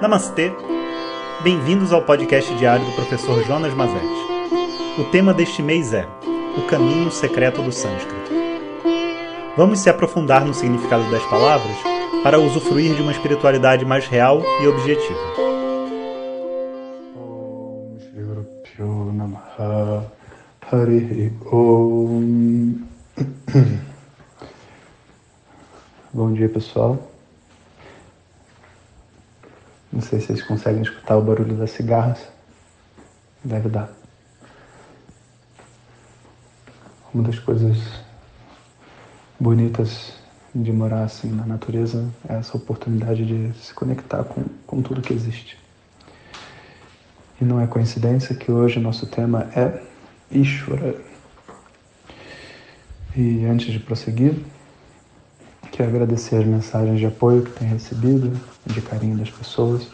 Namastê! Bem-vindos ao podcast diário do professor Jonas Mazetti. O tema deste mês é O Caminho Secreto do Sânscrito. Vamos se aprofundar no significado das palavras para usufruir de uma espiritualidade mais real e objetiva. Bom dia, pessoal. Sei se vocês conseguem escutar o barulho das cigarras. Deve dar. Uma das coisas bonitas de morar assim na natureza é essa oportunidade de se conectar com, com tudo que existe. E não é coincidência que hoje nosso tema é Ishvara. E antes de prosseguir, quero agradecer as mensagens de apoio que tenho recebido, de carinho das pessoas,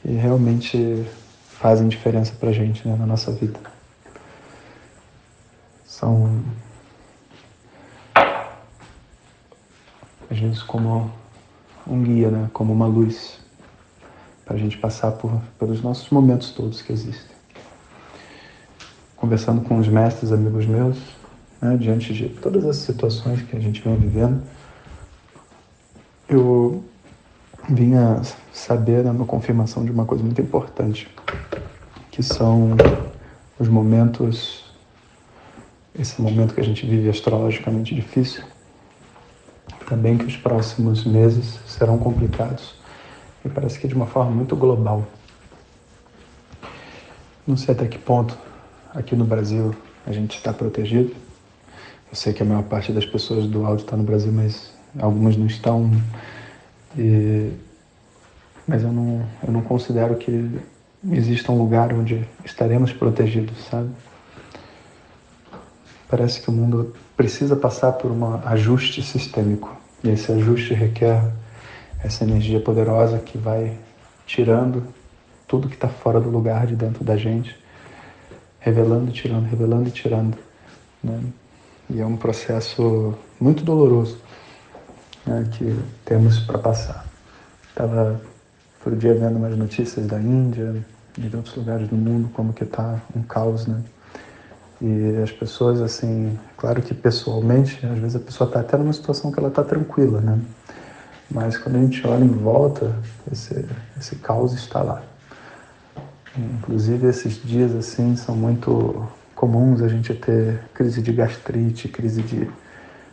que realmente fazem diferença para a gente né, na nossa vida. São, às vezes, como um guia, né, como uma luz, para a gente passar por, pelos nossos momentos todos que existem. Conversando com os mestres, amigos meus, né, diante de todas as situações que a gente vem vivendo, eu vinha saber na minha confirmação de uma coisa muito importante, que são os momentos, esse momento que a gente vive astrologicamente difícil, também que os próximos meses serão complicados, e parece que de uma forma muito global. Não sei até que ponto aqui no Brasil a gente está protegido. Eu sei que a maior parte das pessoas do áudio está no Brasil, mas algumas não estão. E, mas eu não, eu não considero que exista um lugar onde estaremos protegidos, sabe? Parece que o mundo precisa passar por um ajuste sistêmico. E esse ajuste requer essa energia poderosa que vai tirando tudo que está fora do lugar de dentro da gente, revelando, tirando, revelando e tirando. Né? E é um processo muito doloroso né, que temos para passar. Estava por dia vendo umas notícias da Índia e de outros lugares do mundo como que está um caos, né? E as pessoas, assim, claro que pessoalmente, às vezes a pessoa está até numa situação que ela está tranquila, né? Mas quando a gente olha em volta, esse, esse caos está lá. Inclusive esses dias, assim, são muito comuns a gente ter crise de gastrite, crise de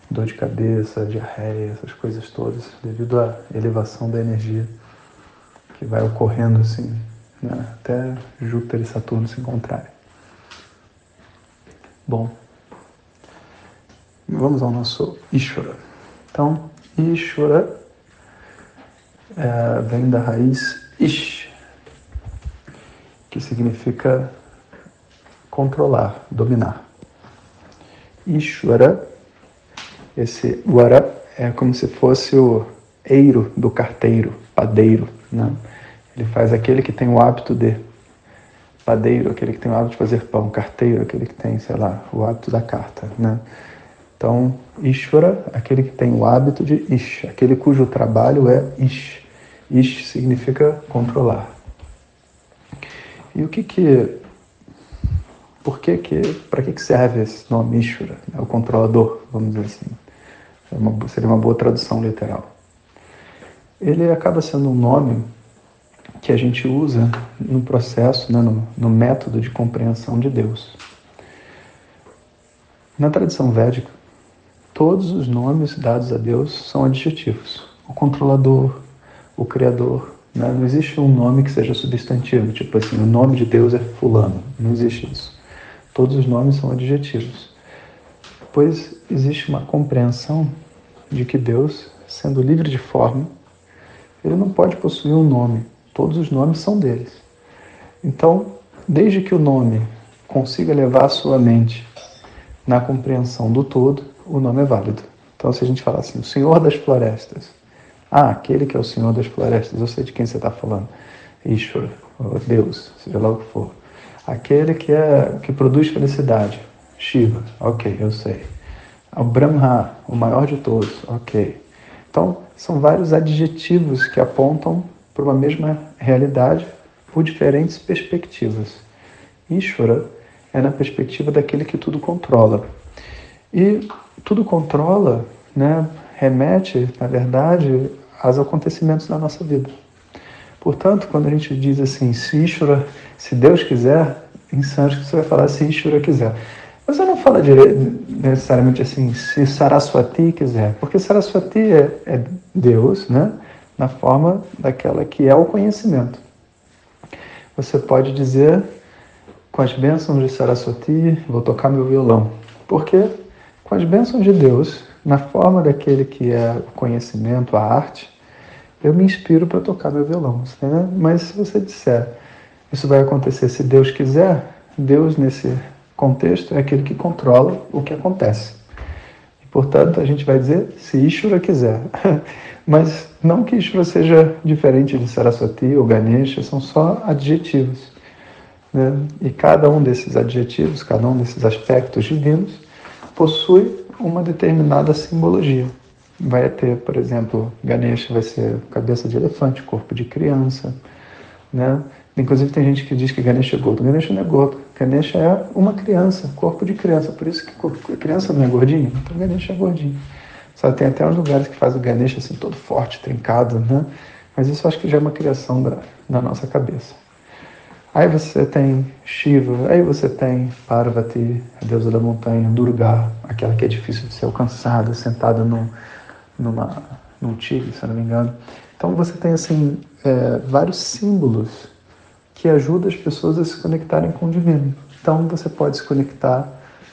dor de cabeça, diarreia, essas coisas todas, devido à elevação da energia que vai ocorrendo assim, né, até Júpiter e Saturno se encontrarem. Bom, vamos ao nosso Ishvara. Então, Ishvara é, vem da raiz Ish, que significa controlar, dominar. Ishvara esse guará é como se fosse o eiro do carteiro, padeiro. Né? Ele faz aquele que tem o hábito de padeiro, aquele que tem o hábito de fazer pão, carteiro, aquele que tem, sei lá, o hábito da carta. Né? Então, Ishvara, aquele que tem o hábito de Ish, aquele cujo trabalho é Ish. Ish significa controlar. E o que que por que que, para que, que serve esse nome Ishvara? É o controlador, vamos dizer assim. É uma, seria uma boa tradução literal. Ele acaba sendo um nome que a gente usa no processo, né, no, no método de compreensão de Deus. Na tradição védica, todos os nomes dados a Deus são adjetivos. O controlador, o criador. Né? Não existe um nome que seja substantivo, tipo assim, o nome de Deus é fulano. Não existe isso. Todos os nomes são adjetivos. Pois existe uma compreensão de que Deus, sendo livre de forma, ele não pode possuir um nome. Todos os nomes são deles. Então, desde que o nome consiga levar a sua mente na compreensão do todo, o nome é válido. Então, se a gente falar assim, o Senhor das Florestas, ah, aquele que é o Senhor das Florestas, eu sei de quem você está falando, Ishvara, Deus, seja lá o que for. Aquele que, é, que produz felicidade. Shiva, ok, eu sei. O Brahma, o maior de todos, ok. Então, são vários adjetivos que apontam por uma mesma realidade por diferentes perspectivas. Ishvara é na perspectiva daquele que tudo controla. E tudo controla, né, remete, na verdade, aos acontecimentos da nossa vida. Portanto, quando a gente diz assim, se Ishvara, se Deus quiser, em sânscrito você vai falar se Ishvara quiser. Você não fala necessariamente assim, se Saraswati quiser, porque Saraswati é, é Deus, né? na forma daquela que é o conhecimento. Você pode dizer, com as bênçãos de Saraswati, vou tocar meu violão. Porque com as bênçãos de Deus, na forma daquele que é o conhecimento, a arte, eu me inspiro para tocar meu violão. Né? Mas se você disser, isso vai acontecer se Deus quiser, Deus nesse contexto é aquele que controla o que acontece. E, portanto, a gente vai dizer se Ishvara quiser. Mas não que Ishvara seja diferente de Saraswati ou Ganesha, são só adjetivos. Né? E cada um desses adjetivos, cada um desses aspectos divinos, possui uma determinada simbologia. Vai ter, por exemplo, Ganesha vai ser cabeça de elefante, corpo de criança. Né? Inclusive tem gente que diz que Ganesha é gordo. Ganesha não é gordo. Ganesha é uma criança, corpo de criança. Por isso que criança não é gordinho. Então Ganesha é gordinho. Só tem até uns lugares que faz o Ganesha assim todo forte, trincado, né? Mas isso acho que já é uma criação da, da nossa cabeça. Aí você tem Shiva, aí você tem Parvati, a deusa da montanha, Durga, aquela que é difícil de ser alcançada, sentada num, numa, num tigre, se eu não me engano. Então você tem assim é, vários símbolos que ajudam as pessoas a se conectarem com o divino. Então você pode se conectar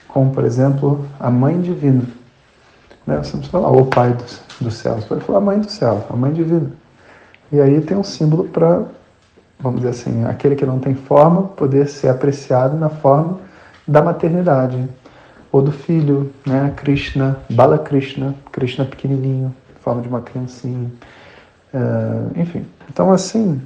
com, por exemplo, a Mãe Divina. Né? Você não precisa falar o Pai do, do céu, você pode falar a Mãe do céu, a Mãe Divina. E aí tem um símbolo para, vamos dizer assim, aquele que não tem forma poder ser apreciado na forma da maternidade ou do filho, né? Krishna, Bala Krishna, Krishna pequenininho, forma de uma criancinha. É, enfim, então assim,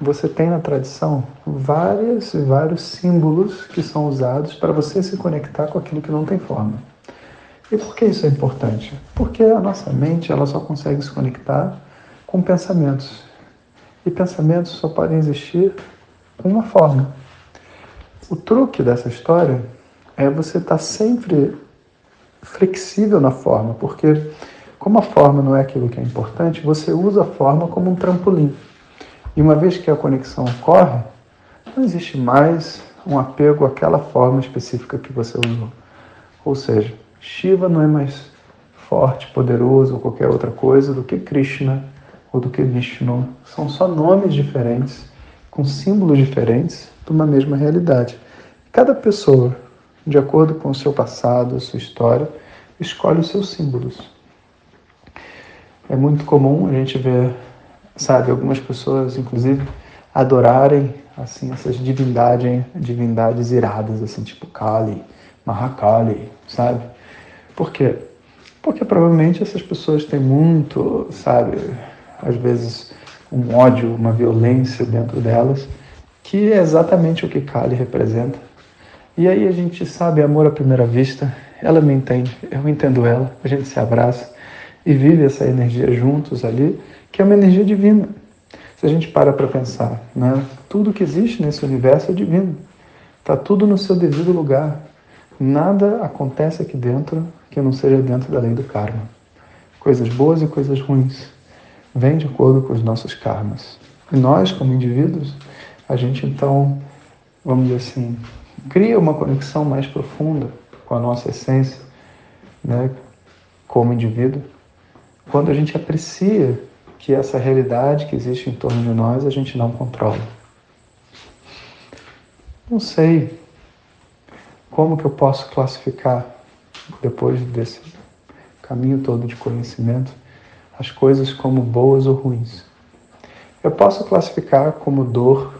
você tem na tradição vários e vários símbolos que são usados para você se conectar com aquilo que não tem forma. E por que isso é importante? Porque a nossa mente ela só consegue se conectar com pensamentos. E pensamentos só podem existir com uma forma. O truque dessa história é você estar sempre flexível na forma, porque como a forma não é aquilo que é importante, você usa a forma como um trampolim. E uma vez que a conexão ocorre, não existe mais um apego àquela forma específica que você usou. Ou seja, Shiva não é mais forte, poderoso ou qualquer outra coisa do que Krishna ou do que Vishnu. São só nomes diferentes, com símbolos diferentes de uma mesma realidade. Cada pessoa, de acordo com o seu passado, a sua história, escolhe os seus símbolos. É muito comum a gente ver, sabe, algumas pessoas, inclusive, adorarem assim essas divindades, divindades iradas, assim, tipo Kali, Mahakali, sabe? Por quê? Porque provavelmente essas pessoas têm muito, sabe, às vezes um ódio, uma violência dentro delas, que é exatamente o que Kali representa. E aí a gente sabe amor à primeira vista, ela me entende, eu entendo ela, a gente se abraça e vive essa energia juntos ali, que é uma energia divina. Se a gente para para pensar, né? tudo que existe nesse universo é divino. Está tudo no seu devido lugar. Nada acontece aqui dentro que não seja dentro da lei do karma. Coisas boas e coisas ruins vêm de acordo com os nossos karmas. E nós, como indivíduos, a gente então, vamos dizer assim, cria uma conexão mais profunda com a nossa essência, né, como indivíduo, quando a gente aprecia que essa realidade que existe em torno de nós a gente não controla. Não sei como que eu posso classificar depois desse caminho todo de conhecimento, as coisas como boas ou ruins. Eu posso classificar como dor,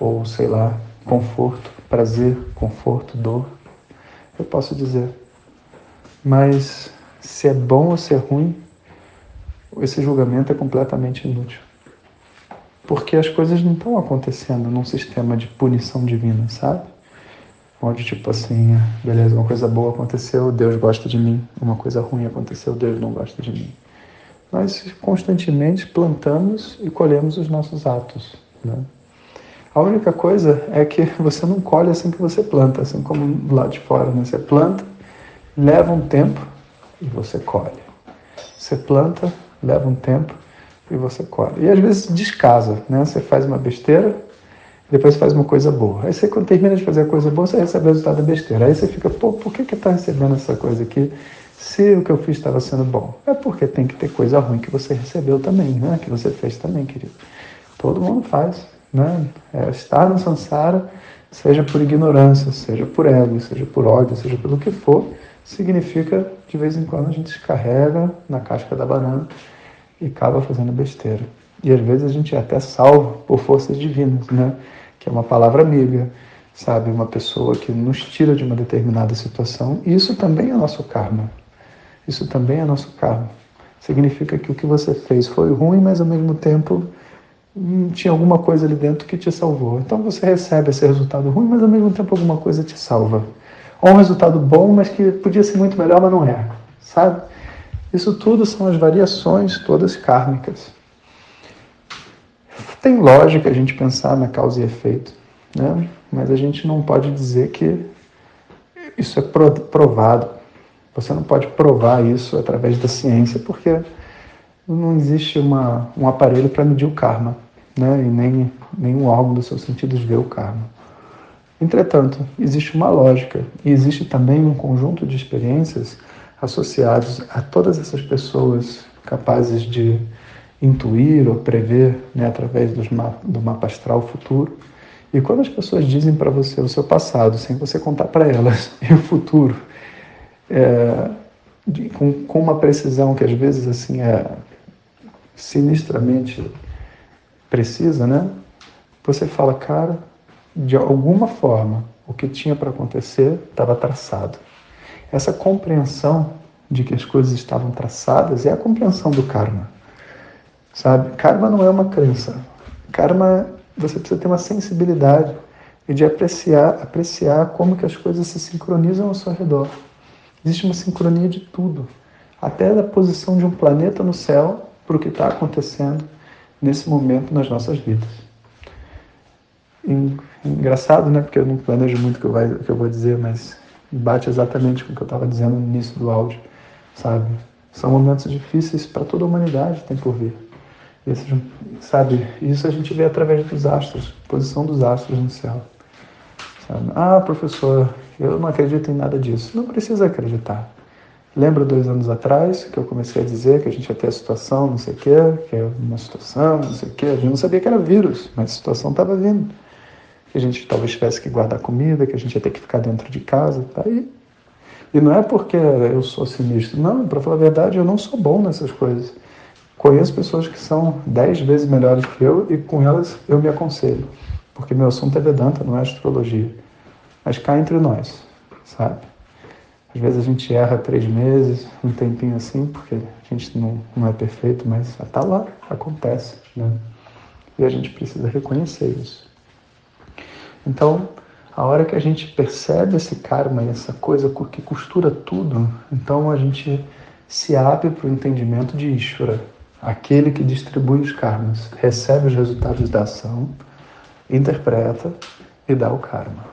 ou sei lá, conforto, prazer, conforto, dor. Eu posso dizer. Mas se é bom ou se é ruim, esse julgamento é completamente inútil. Porque as coisas não estão acontecendo num sistema de punição divina, sabe? onde tipo assim, beleza, uma coisa boa aconteceu, Deus gosta de mim, uma coisa ruim aconteceu, Deus não gosta de mim. Nós constantemente plantamos e colhemos os nossos atos. Né? A única coisa é que você não colhe assim que você planta, assim como lado de fora. Né? Você planta, leva um tempo e você colhe. Você planta, leva um tempo e você colhe. E às vezes descasa, né? Você faz uma besteira, depois faz uma coisa boa. Aí você, quando termina de fazer a coisa boa, você recebe o resultado da besteira. Aí você fica, pô, por que que está recebendo essa coisa aqui se o que eu fiz estava sendo bom? É porque tem que ter coisa ruim que você recebeu também, né? Que você fez também, querido. Todo mundo faz, né? É, estar no samsara, seja por ignorância, seja por ego, seja por ódio, seja pelo que for, significa de vez em quando a gente descarrega na casca da banana e acaba fazendo besteira. E às vezes a gente é até salvo por forças divinas, né? Que é uma palavra amiga, sabe? Uma pessoa que nos tira de uma determinada situação. E isso também é nosso karma. Isso também é nosso karma. Significa que o que você fez foi ruim, mas ao mesmo tempo tinha alguma coisa ali dentro que te salvou. Então você recebe esse resultado ruim, mas ao mesmo tempo alguma coisa te salva. Ou um resultado bom, mas que podia ser muito melhor, mas não é. Sabe? Isso tudo são as variações todas kármicas. Tem lógica a gente pensar na causa e efeito, né? mas a gente não pode dizer que isso é provado. Você não pode provar isso através da ciência, porque não existe uma, um aparelho para medir o karma, né? e nem nenhum órgão dos seus sentidos vê o karma. Entretanto, existe uma lógica e existe também um conjunto de experiências associados a todas essas pessoas capazes de intuir ou prever né, através mapa, do mapa astral futuro. E quando as pessoas dizem para você o seu passado, sem você contar para elas, e o futuro, é, de, com, com uma precisão que às vezes assim é sinistramente precisa, né? Você fala, cara, de alguma forma, o que tinha para acontecer estava traçado. Essa compreensão de que as coisas estavam traçadas é a compreensão do karma. Sabe? Karma não é uma crença. Karma, você precisa ter uma sensibilidade e de apreciar, apreciar como que as coisas se sincronizam ao seu redor. Existe uma sincronia de tudo, até da posição de um planeta no céu para o que está acontecendo nesse momento nas nossas vidas. Engraçado, né? Porque eu não planejo muito o que, eu vou dizer, mas bate exatamente com o que eu estava dizendo no início do áudio, sabe? São momentos difíceis para toda a humanidade tem por vir. Esses, sabe? Isso a gente vê através dos astros, posição dos astros no céu. Sabe? Ah, professor, eu não acredito em nada disso. Não precisa acreditar. Lembra dois anos atrás que eu comecei a dizer que a gente ia ter a situação, não sei o quê, que é uma situação, não sei o quê. A gente não sabia que era vírus, mas a situação estava vindo que a gente talvez tivesse que guardar comida, que a gente ia ter que ficar dentro de casa. Tá aí. E não é porque eu sou sinistro. Não, para falar a verdade, eu não sou bom nessas coisas. Conheço pessoas que são dez vezes melhores que eu e com elas eu me aconselho. Porque meu assunto é Vedanta, não é astrologia. Mas cá entre nós, sabe? Às vezes a gente erra três meses, um tempinho assim, porque a gente não, não é perfeito, mas está lá, acontece, né? E a gente precisa reconhecer isso. Então, a hora que a gente percebe esse karma e essa coisa que costura tudo, então a gente se abre para o entendimento de Ishvara, aquele que distribui os karmas, recebe os resultados da ação, interpreta e dá o karma.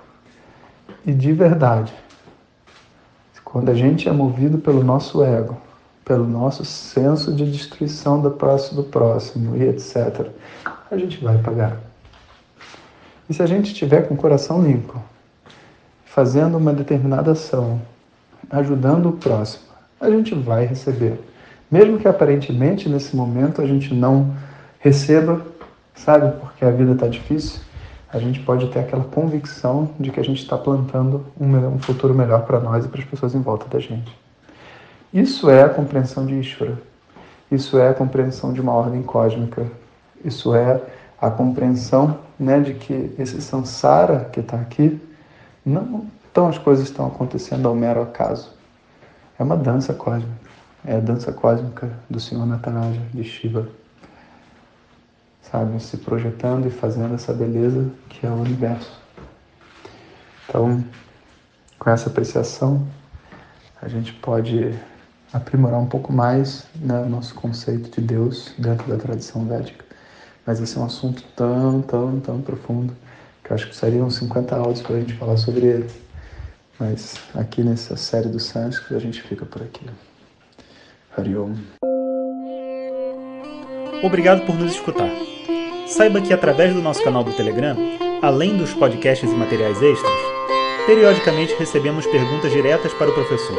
E de verdade, quando a gente é movido pelo nosso ego, pelo nosso senso de destruição do próximo, do próximo e etc., a gente vai pagar. E se a gente estiver com o coração limpo, fazendo uma determinada ação, ajudando o próximo, a gente vai receber. Mesmo que aparentemente nesse momento a gente não receba, sabe, porque a vida está difícil, a gente pode ter aquela convicção de que a gente está plantando um, futuro melhor para nós e para as pessoas em volta da gente. Isso é a compreensão de Ishvara. Isso é a compreensão de uma ordem cósmica. Isso é a compreensão né, de que esse samsara que está aqui, não então as coisas estão acontecendo ao mero acaso. É uma dança cósmica. É a dança cósmica do Senhor Nataraja, de Shiva. Sabe, se projetando e fazendo essa beleza que é o universo. Então, com essa apreciação, a gente pode aprimorar um pouco mais né, o nosso conceito de Deus dentro da tradição védica. Mas esse é um assunto tão, tão, tão profundo que eu acho que seriam 50 áudios para a gente falar sobre ele. Mas aqui nessa série do sânscrito a gente fica por aqui. Hariom. Obrigado por nos escutar. Saiba que através do nosso canal do Telegram, além dos podcasts e materiais extras, periodicamente recebemos perguntas diretas para o professor.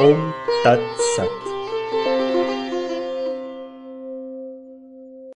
Om Tat Sat.